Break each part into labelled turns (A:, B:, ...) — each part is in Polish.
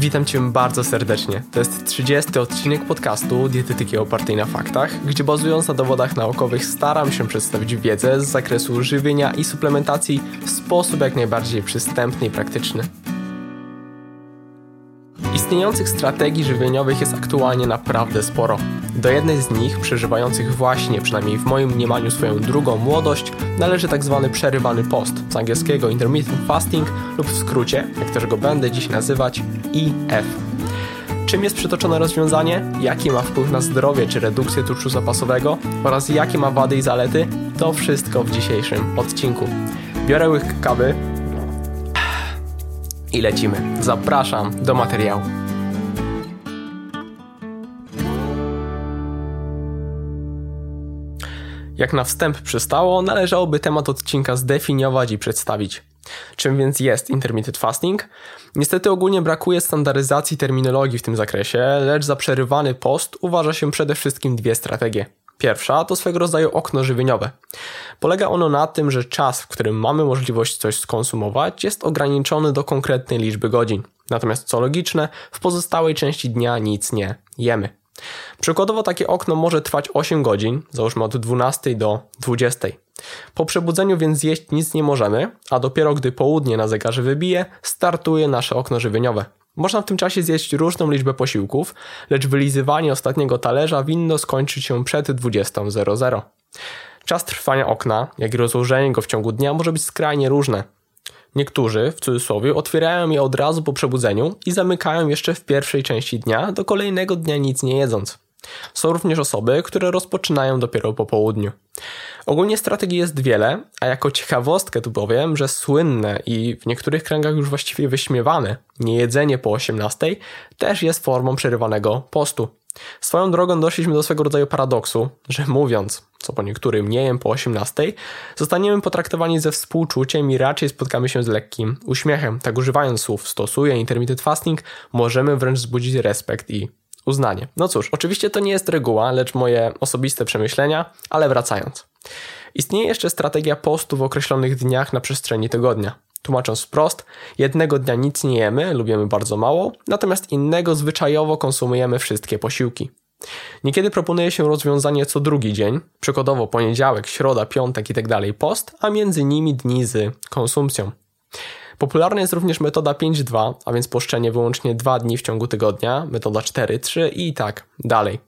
A: Witam Cię bardzo serdecznie. To jest 30 odcinek podcastu Dietetyki opartej na faktach, gdzie bazując na dowodach naukowych staram się przedstawić wiedzę z zakresu żywienia i suplementacji w sposób jak najbardziej przystępny i praktyczny. Istniejących strategii żywieniowych jest aktualnie naprawdę sporo. Do jednej z nich, przeżywających właśnie, przynajmniej w moim mniemaniu, swoją drugą młodość, należy tzw. Tak przerywany post, z angielskiego intermittent fasting lub w skrócie, jak też go będę dziś nazywać, IF. Czym jest przytoczone rozwiązanie, jaki ma wpływ na zdrowie czy redukcję tłuszczu zapasowego oraz jakie ma wady i zalety, to wszystko w dzisiejszym odcinku. Biorę łyk kawy, i lecimy. Zapraszam do materiału. Jak na wstęp przystało, należałoby temat odcinka zdefiniować i przedstawić. Czym więc jest intermittent fasting? Niestety ogólnie brakuje standaryzacji terminologii w tym zakresie, lecz za przerywany post uważa się przede wszystkim dwie strategie. Pierwsza to swego rodzaju okno żywieniowe. Polega ono na tym, że czas, w którym mamy możliwość coś skonsumować, jest ograniczony do konkretnej liczby godzin. Natomiast co logiczne, w pozostałej części dnia nic nie jemy. Przykładowo takie okno może trwać 8 godzin, załóżmy od 12 do 20. Po przebudzeniu więc zjeść nic nie możemy, a dopiero gdy południe na zegarze wybije, startuje nasze okno żywieniowe. Można w tym czasie zjeść różną liczbę posiłków, lecz wylizywanie ostatniego talerza winno skończyć się przed 20.00. Czas trwania okna, jak i rozłożenie go w ciągu dnia może być skrajnie różne. Niektórzy, w cudzysłowie, otwierają je od razu po przebudzeniu i zamykają jeszcze w pierwszej części dnia, do kolejnego dnia nic nie jedząc. Są również osoby, które rozpoczynają dopiero po południu. Ogólnie strategii jest wiele, a jako ciekawostkę tu powiem, że słynne i w niektórych kręgach już właściwie wyśmiewane niejedzenie po 18 też jest formą przerywanego postu. Swoją drogą doszliśmy do swego rodzaju paradoksu, że mówiąc, co po niektórym nie jem po 18, zostaniemy potraktowani ze współczuciem i raczej spotkamy się z lekkim uśmiechem. Tak używając słów stosuję intermittent fasting, możemy wręcz wzbudzić respekt i uznanie. No cóż, oczywiście to nie jest reguła, lecz moje osobiste przemyślenia, ale wracając. Istnieje jeszcze strategia postu w określonych dniach na przestrzeni tygodnia. Tłumacząc wprost, jednego dnia nic nie jemy lub jemy bardzo mało, natomiast innego zwyczajowo konsumujemy wszystkie posiłki. Niekiedy proponuje się rozwiązanie co drugi dzień, przykładowo poniedziałek, środa, piątek itd. Tak post, a między nimi dni z konsumpcją. Popularna jest również metoda 5-2, a więc poszczenie wyłącznie 2 dni w ciągu tygodnia, metoda 4-3 i tak dalej.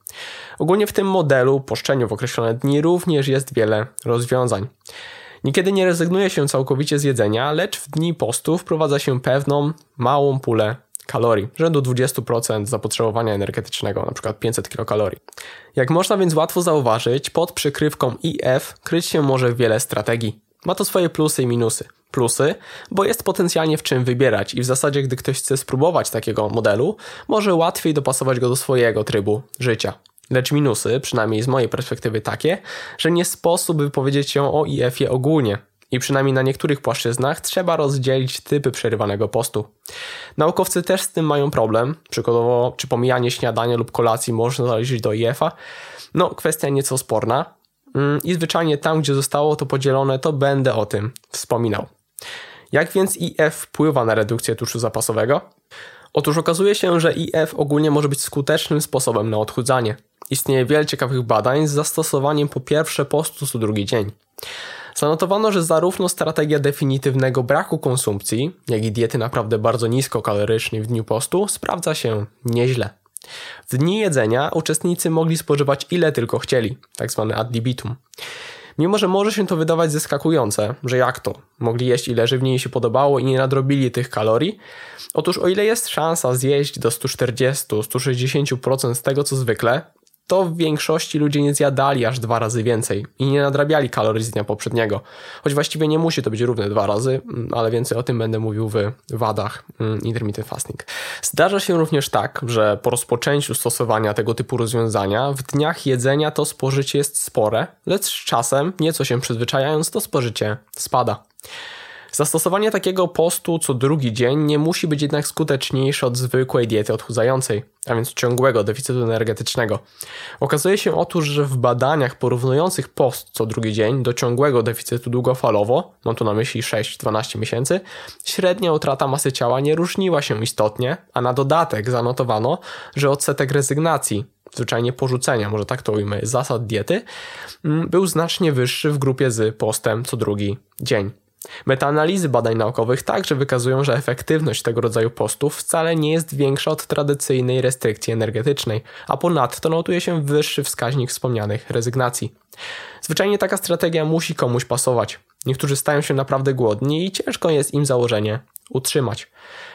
A: Ogólnie w tym modelu, poszczeniu w określone dni, również jest wiele rozwiązań. Niekiedy nie rezygnuje się całkowicie z jedzenia, lecz w dni postu wprowadza się pewną, małą pulę kalorii, rzędu 20% zapotrzebowania energetycznego, np. 500 kilokalorii. Jak można więc łatwo zauważyć, pod przykrywką IF kryć się może wiele strategii. Ma to swoje plusy i minusy. Plusy, bo jest potencjalnie w czym wybierać i w zasadzie, gdy ktoś chce spróbować takiego modelu, może łatwiej dopasować go do swojego trybu życia. Lecz minusy, przynajmniej z mojej perspektywy takie, że nie sposób wypowiedzieć się o IF-ie ogólnie. I przynajmniej na niektórych płaszczyznach trzeba rozdzielić typy przerywanego postu. Naukowcy też z tym mają problem, przykładowo czy pomijanie śniadania lub kolacji można zaliczyć do IF-a. No, kwestia nieco sporna, mm, i zwyczajnie tam, gdzie zostało to podzielone, to będę o tym wspominał. Jak więc IF wpływa na redukcję tłuszczu zapasowego? Otóż okazuje się, że IF ogólnie może być skutecznym sposobem na odchudzanie. Istnieje wiele ciekawych badań z zastosowaniem po pierwsze postu co drugi dzień. Zanotowano, że zarówno strategia definitywnego braku konsumpcji, jak i diety naprawdę bardzo niskokalorycznej w dniu postu sprawdza się nieźle. W dni jedzenia uczestnicy mogli spożywać ile tylko chcieli, tak zwane ad libitum. Mimo, że może się to wydawać zaskakujące, że jak to, mogli jeść ile żywniej się podobało i nie nadrobili tych kalorii, otóż o ile jest szansa zjeść do 140-160% z tego co zwykle, to w większości ludzie nie zjadali aż dwa razy więcej i nie nadrabiali kalorii z dnia poprzedniego. Choć właściwie nie musi to być równe dwa razy, mm, ale więcej o tym będę mówił w wadach mm, intermittent fasting. Zdarza się również tak, że po rozpoczęciu stosowania tego typu rozwiązania w dniach jedzenia to spożycie jest spore, lecz z czasem, nieco się przyzwyczajając, to spożycie spada. Zastosowanie takiego postu co drugi dzień nie musi być jednak skuteczniejsze od zwykłej diety odchudzającej, a więc ciągłego deficytu energetycznego. Okazuje się otóż, że w badaniach porównujących post co drugi dzień do ciągłego deficytu długofalowo, mam tu na myśli 6-12 miesięcy, średnia utrata masy ciała nie różniła się istotnie, a na dodatek zanotowano, że odsetek rezygnacji zwyczajnie porzucenia, może tak to ujmę, zasad diety, mm, był znacznie wyższy w grupie z postem co drugi dzień. Metaanalizy badań naukowych także wykazują, że efektywność tego rodzaju postów wcale nie jest większa od tradycyjnej restrykcji energetycznej, a ponadto notuje się wyższy wskaźnik wspomnianych rezygnacji. Zwyczajnie taka strategia musi komuś pasować. Niektórzy stają się naprawdę głodni i ciężko jest im założenie utrzymać.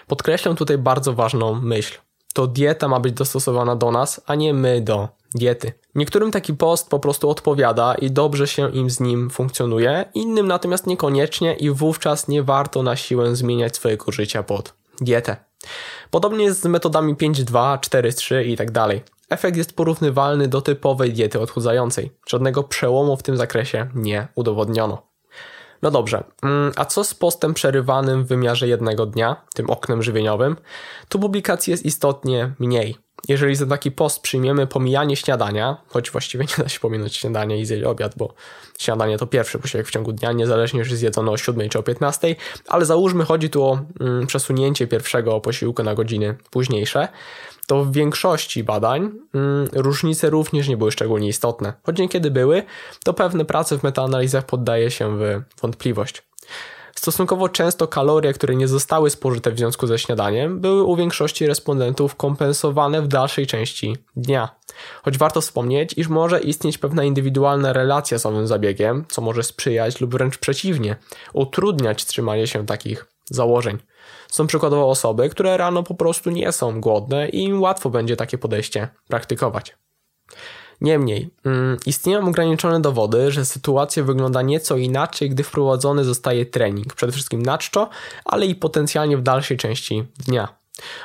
A: Podkreślę tutaj bardzo ważną myśl to dieta ma być dostosowana do nas, a nie my do diety. Niektórym taki post po prostu odpowiada i dobrze się im z nim funkcjonuje, innym natomiast niekoniecznie i wówczas nie warto na siłę zmieniać swojego życia pod dietę. Podobnie jest z metodami 5.2, 4.3 i tak dalej. Efekt jest porównywalny do typowej diety odchudzającej. Żadnego przełomu w tym zakresie nie udowodniono. No dobrze, mm, a co z postem przerywanym w wymiarze jednego dnia, tym oknem żywieniowym? Tu publikacji jest istotnie mniej. Jeżeli za taki post przyjmiemy pomijanie śniadania, choć właściwie nie da się pominąć śniadania i zjeść obiad, bo śniadanie to pierwszy posiłek w ciągu dnia, niezależnie czy zjedzono o 7 czy o 15, ale załóżmy chodzi tu o mm, przesunięcie pierwszego posiłku na godziny późniejsze, to w większości badań mm, różnice również nie były szczególnie istotne. Choć niekiedy były, to pewne prace w metaanalizach poddaje się w wątpliwość. Stosunkowo często kalorie, które nie zostały spożyte w związku ze śniadaniem, były u większości respondentów kompensowane w dalszej części dnia. Choć warto wspomnieć, iż może istnieć pewna indywidualna relacja z owym zabiegiem, co może sprzyjać lub wręcz przeciwnie, utrudniać trzymanie się takich założeń. Są przykładowo osoby, które rano po prostu nie są głodne i im łatwo będzie takie podejście praktykować. Niemniej, mm, istnieją ograniczone dowody, że sytuacja wygląda nieco inaczej, gdy wprowadzony zostaje trening, przede wszystkim na czczo, ale i potencjalnie w dalszej części dnia.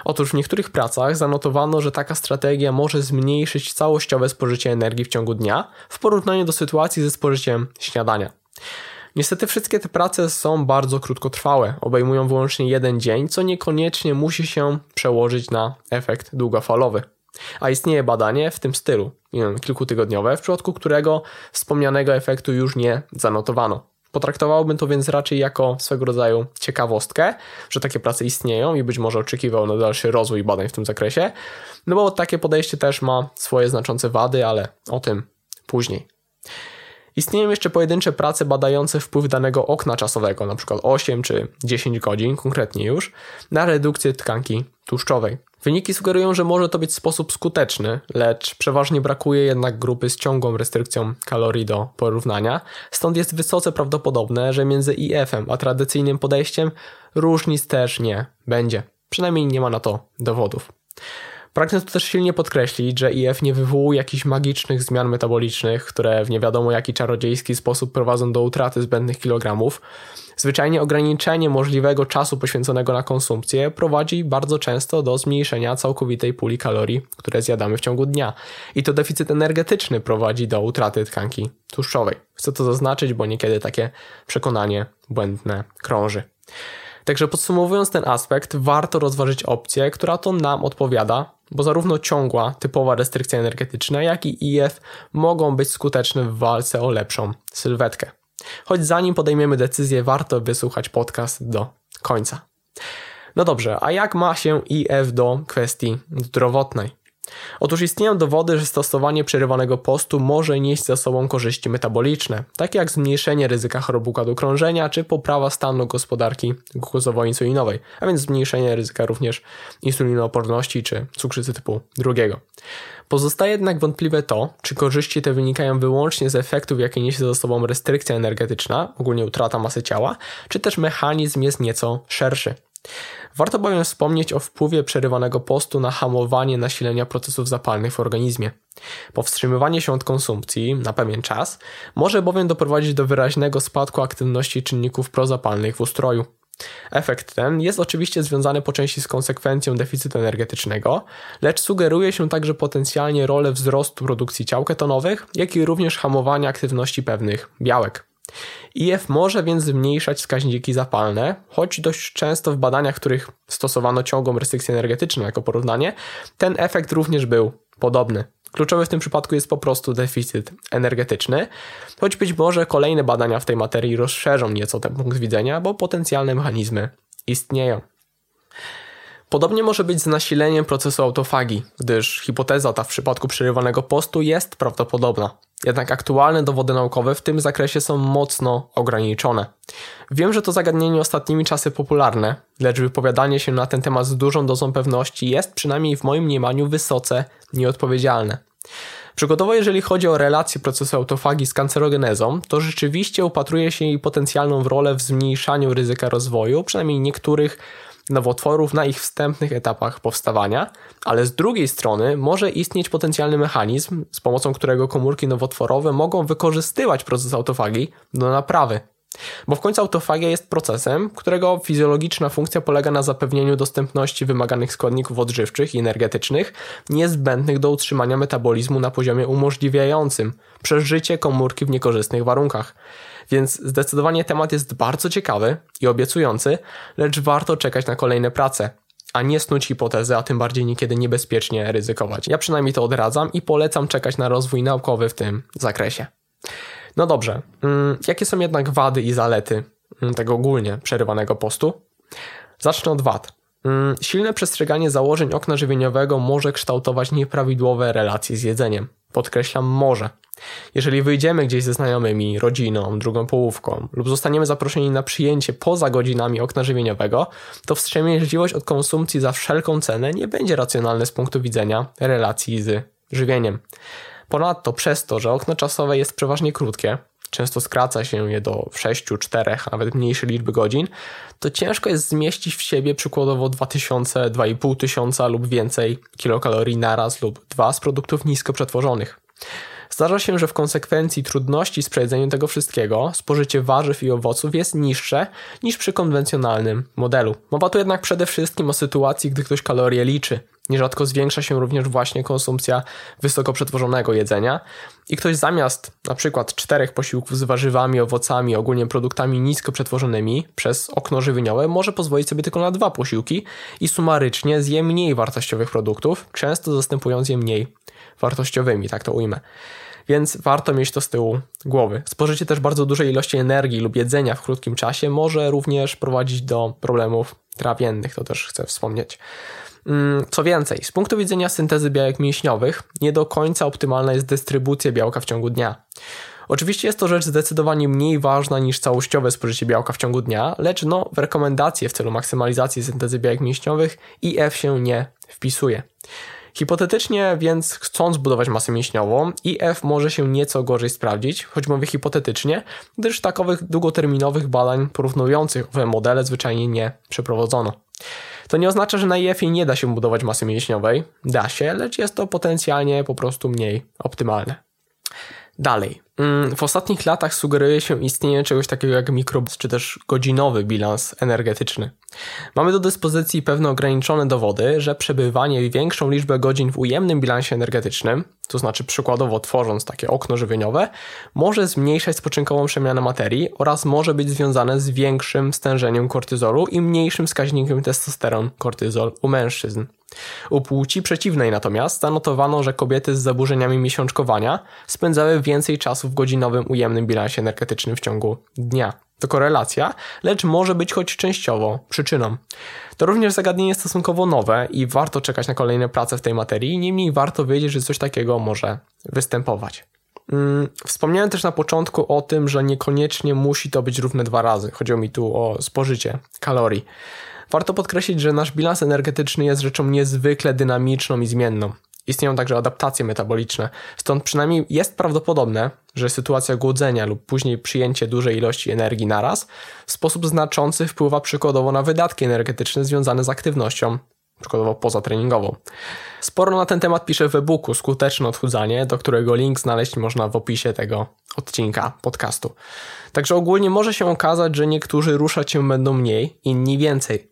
A: Otóż w niektórych pracach zanotowano, że taka strategia może zmniejszyć całościowe spożycie energii w ciągu dnia w porównaniu do sytuacji ze spożyciem śniadania. Niestety wszystkie te prace są bardzo krótkotrwałe, obejmują wyłącznie jeden dzień, co niekoniecznie musi się przełożyć na efekt długofalowy. A istnieje badanie w tym stylu, kilkutygodniowe, w przypadku którego wspomnianego efektu już nie zanotowano. Potraktowałbym to więc raczej jako swego rodzaju ciekawostkę, że takie prace istnieją i być może oczekiwał na dalszy rozwój badań w tym zakresie, no bo takie podejście też ma swoje znaczące wady, ale o tym później. Istnieją jeszcze pojedyncze prace badające wpływ danego okna czasowego, np. 8 czy 10 godzin, konkretnie już, na redukcję tkanki tłuszczowej. Wyniki sugerują, że może to być sposób skuteczny, lecz przeważnie brakuje jednak grupy z ciągłą restrykcją kalorii do porównania, stąd jest wysoce prawdopodobne, że między IF-em a tradycyjnym podejściem różnic też nie będzie. Przynajmniej nie ma na to dowodów. Pragnę tu też silnie podkreślić, że IF nie wywołuje jakichś magicznych zmian metabolicznych, które w nie wiadomo jaki czarodziejski sposób prowadzą do utraty zbędnych kilogramów. Zwyczajnie ograniczenie możliwego czasu poświęconego na konsumpcję prowadzi bardzo często do zmniejszenia całkowitej puli kalorii, które zjadamy w ciągu dnia. I to deficyt energetyczny prowadzi do utraty tkanki tłuszczowej. Chcę to zaznaczyć, bo niekiedy takie przekonanie błędne krąży. Także podsumowując ten aspekt, warto rozważyć opcję, która to nam odpowiada, bo zarówno ciągła, typowa restrykcja energetyczna, jak i IF mogą być skuteczne w walce o lepszą sylwetkę. Choć zanim podejmiemy decyzję, warto wysłuchać podcast do końca. No dobrze, a jak ma się IF do kwestii zdrowotnej? Otóż istnieją dowody, że stosowanie przerywanego postu może nieść za sobą korzyści metaboliczne, takie jak zmniejszenie ryzyka chorób układu krążenia czy poprawa stanu gospodarki glukozowo-insulinowej, a więc zmniejszenie ryzyka również insulinooporności czy cukrzycy typu drugiego. Pozostaje jednak wątpliwe to, czy korzyści te wynikają wyłącznie z efektów, jakie niesie za sobą restrykcja energetyczna, ogólnie utrata masy ciała, czy też mechanizm jest nieco szerszy. Warto bowiem wspomnieć o wpływie przerywanego postu na hamowanie nasilenia procesów zapalnych w organizmie. Powstrzymywanie się od konsumpcji na pewien czas może bowiem doprowadzić do wyraźnego spadku aktywności czynników prozapalnych w ustroju. Efekt ten jest oczywiście związany po części z konsekwencją deficytu energetycznego, lecz sugeruje się także potencjalnie rolę wzrostu produkcji ciał ketonowych, jak i również hamowania aktywności pewnych białek. IF może więc zmniejszać wskaźniki zapalne, choć dość często w badaniach, w których stosowano ciągłą restrykcję energetyczną jako porównanie, ten efekt również był podobny. Kluczowy w tym przypadku jest po prostu deficyt energetyczny, choć być może kolejne badania w tej materii rozszerzą nieco ten punkt widzenia, bo potencjalne mechanizmy istnieją. Podobnie może być z nasileniem procesu autofagii, gdyż hipoteza ta w przypadku przerywanego postu jest prawdopodobna. Jednak aktualne dowody naukowe w tym zakresie są mocno ograniczone. Wiem, że to zagadnienie ostatnimi czasy popularne, lecz wypowiadanie się na ten temat z dużą dozą pewności jest przynajmniej w moim mniemaniu wysoce nieodpowiedzialne. Przykładowo, jeżeli chodzi o relację procesu autofagii z kancerogenezą, to rzeczywiście upatruje się jej potencjalną rolę w zmniejszaniu ryzyka rozwoju, przynajmniej niektórych nowotworów na ich wstępnych etapach powstawania, ale z drugiej strony może istnieć potencjalny mechanizm, z pomocą którego komórki nowotworowe mogą wykorzystywać proces autofagii do naprawy. Bo w końcu autofagia jest procesem, którego fizjologiczna funkcja polega na zapewnieniu dostępności wymaganych składników odżywczych i energetycznych niezbędnych do utrzymania metabolizmu na poziomie umożliwiającym przeżycie komórki w niekorzystnych warunkach. Więc zdecydowanie temat jest bardzo ciekawy i obiecujący, lecz warto czekać na kolejne prace, a nie snuć hipotezy, a tym bardziej niekiedy niebezpiecznie ryzykować. Ja przynajmniej to odradzam i polecam czekać na rozwój naukowy w tym zakresie. No dobrze, mm, jakie są jednak wady i zalety mm, tego ogólnie przerywanego postu? Zacznę od wad. Mm, silne przestrzeganie założeń okna żywieniowego może kształtować nieprawidłowe relacje z jedzeniem. Podkreślam może. Jeżeli wyjdziemy gdzieś ze znajomymi, rodziną, drugą połówką lub zostaniemy zaproszeni na przyjęcie poza godzinami okna żywieniowego, to wstrzemięźliwość od konsumpcji za wszelką cenę nie będzie racjonalne z punktu widzenia relacji z żywieniem. Ponadto przez to, że okno czasowe jest przeważnie krótkie, często skraca się je do 6, 4, a nawet mniejszej liczby godzin, to ciężko jest zmieścić w siebie przykładowo 2000, 2500 lub więcej kilokalorii naraz lub dwa z produktów nisko przetworzonych. Zdarza się, że w konsekwencji trudności z przejedzeniem tego wszystkiego spożycie warzyw i owoców jest niższe niż przy konwencjonalnym modelu. Mowa tu jednak przede wszystkim o sytuacji, gdy ktoś kalorie liczy. Nierzadko zwiększa się również właśnie konsumpcja wysoko przetworzonego jedzenia i ktoś zamiast na przykład czterech posiłków z warzywami, owocami, ogólnie produktami nisko przetworzonymi przez okno żywieniowe może pozwolić sobie tylko na dwa posiłki i sumarycznie zje mniej wartościowych produktów, często zastępując je mniej wartościowymi, tak to ujmę. Więc warto mieć to z tyłu głowy. Spożycie też bardzo dużej ilości energii lub jedzenia w krótkim czasie może również prowadzić do problemów trawiennych, to też chcę wspomnieć. Mm, co więcej, z punktu widzenia syntezy białek mięśniowych, nie do końca optymalna jest dystrybucja białka w ciągu dnia. Oczywiście jest to rzecz zdecydowanie mniej ważna niż całościowe spożycie białka w ciągu dnia, lecz no, w rekomendacje w celu maksymalizacji syntezy białek mięśniowych IF się nie wpisuje. Hipotetycznie więc chcąc budować masę mięśniową, IF może się nieco gorzej sprawdzić, choć mówię hipotetycznie, gdyż takowych długoterminowych badań porównujących owe modele zwyczajnie nie przeprowadzono. To nie oznacza, że na IF-ie nie da się budować masy mięśniowej. Da się, lecz jest to potencjalnie po prostu mniej optymalne. Dalej. Mm, w ostatnich latach sugeruje się istnienie czegoś takiego jak mikro czy też godzinowy bilans energetyczny. Mamy do dyspozycji pewne ograniczone dowody, że przebywanie większą liczbę godzin w ujemnym bilansie energetycznym, to znaczy przykładowo tworząc takie okno żywieniowe, może zmniejszać spoczynkową przemianę materii oraz może być związane z większym stężeniem kortyzolu i mniejszym wskaźnikiem testosteron-kortyzol u mężczyzn. U płci przeciwnej natomiast zanotowano, że kobiety z zaburzeniami miesiączkowania spędzały więcej czasu w godzinowym ujemnym bilansie energetycznym w ciągu dnia. To korelacja, lecz może być choć częściowo przyczyną. To również zagadnienie stosunkowo nowe i warto czekać na kolejne prace w tej materii, niemniej warto wiedzieć, że coś takiego może występować. Mm, wspomniałem też na początku o tym, że niekoniecznie musi to być równe dwa razy. Chodziło mi tu o spożycie kalorii. Warto podkreślić, że nasz bilans energetyczny jest rzeczą niezwykle dynamiczną i zmienną. Istnieją także adaptacje metaboliczne, stąd przynajmniej jest prawdopodobne, że sytuacja głodzenia lub później przyjęcie dużej ilości energii naraz w sposób znaczący wpływa przykładowo na wydatki energetyczne związane z aktywnością, przykładowo pozatreningową. Sporo na ten temat piszę w e-booku Skuteczne odchudzanie, do którego link znaleźć można w opisie tego odcinka podcastu. Także ogólnie może się okazać, że niektórzy ruszać się będą mniej, inni więcej.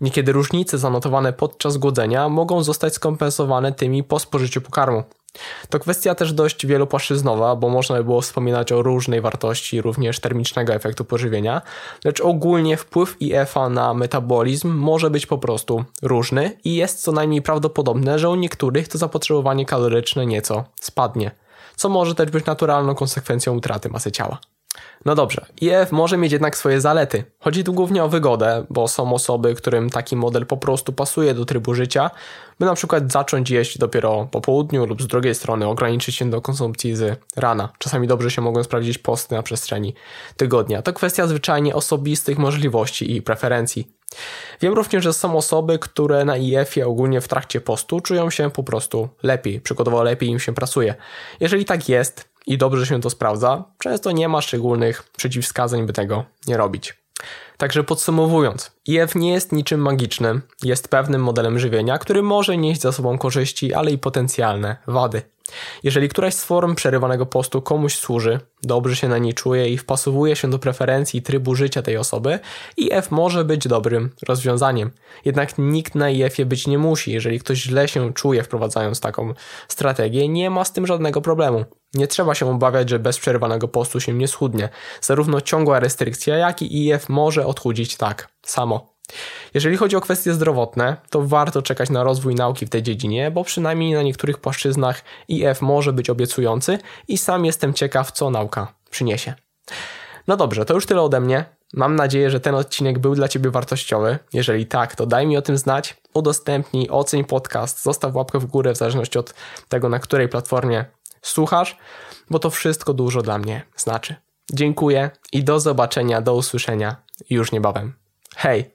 A: Niekiedy różnice zanotowane podczas głodzenia mogą zostać skompensowane tymi po spożyciu pokarmu. To kwestia też dość wielopłaszczyznowa, bo można by było wspominać o różnej wartości również termicznego efektu pożywienia, lecz ogólnie wpływ IF-a na metabolizm może być po prostu różny i jest co najmniej prawdopodobne, że u niektórych to zapotrzebowanie kaloryczne nieco spadnie, co może też być naturalną konsekwencją utraty masy ciała. No dobrze, IF może mieć jednak swoje zalety. Chodzi tu głównie o wygodę, bo są osoby, którym taki model po prostu pasuje do trybu życia, by na przykład zacząć jeść dopiero po południu lub z drugiej strony ograniczyć się do konsumpcji z rana. Czasami dobrze się mogą sprawdzić posty na przestrzeni tygodnia. To kwestia zwyczajnie osobistych możliwości i preferencji. Wiem również, że są osoby, które na IF-ie ogólnie w trakcie postu czują się po prostu lepiej, przykładowo lepiej im się pracuje. Jeżeli tak jest, i dobrze się to sprawdza, często nie ma szczególnych przeciwwskazań, by tego nie robić. Także podsumowując, IF nie jest niczym magicznym, jest pewnym modelem żywienia, który może nieść za sobą korzyści, ale i potencjalne wady. Jeżeli któraś z form przerywanego postu komuś służy, dobrze się na niej czuje i wpasowuje się do preferencji i trybu życia tej osoby, IF może być dobrym rozwiązaniem. Jednak nikt na IF-ie być nie musi. Jeżeli ktoś źle się czuje wprowadzając taką strategię, nie ma z tym żadnego problemu. Nie trzeba się obawiać, że bez przerywanego postu się nie schudnie. Zarówno ciągła restrykcja, jak i IF może odchudzić tak samo. Jeżeli chodzi o kwestie zdrowotne, to warto czekać na rozwój nauki w tej dziedzinie, bo przynajmniej na niektórych płaszczyznach IF może być obiecujący i sam jestem ciekaw, co nauka przyniesie. No dobrze, to już tyle ode mnie. Mam nadzieję, że ten odcinek był dla Ciebie wartościowy. Jeżeli tak, to daj mi o tym znać, udostępnij, oceń podcast, zostaw łapkę w górę w zależności od tego, na której platformie słuchasz, bo to wszystko dużo dla mnie znaczy. Dziękuję i do zobaczenia, do usłyszenia już niebawem. Hej!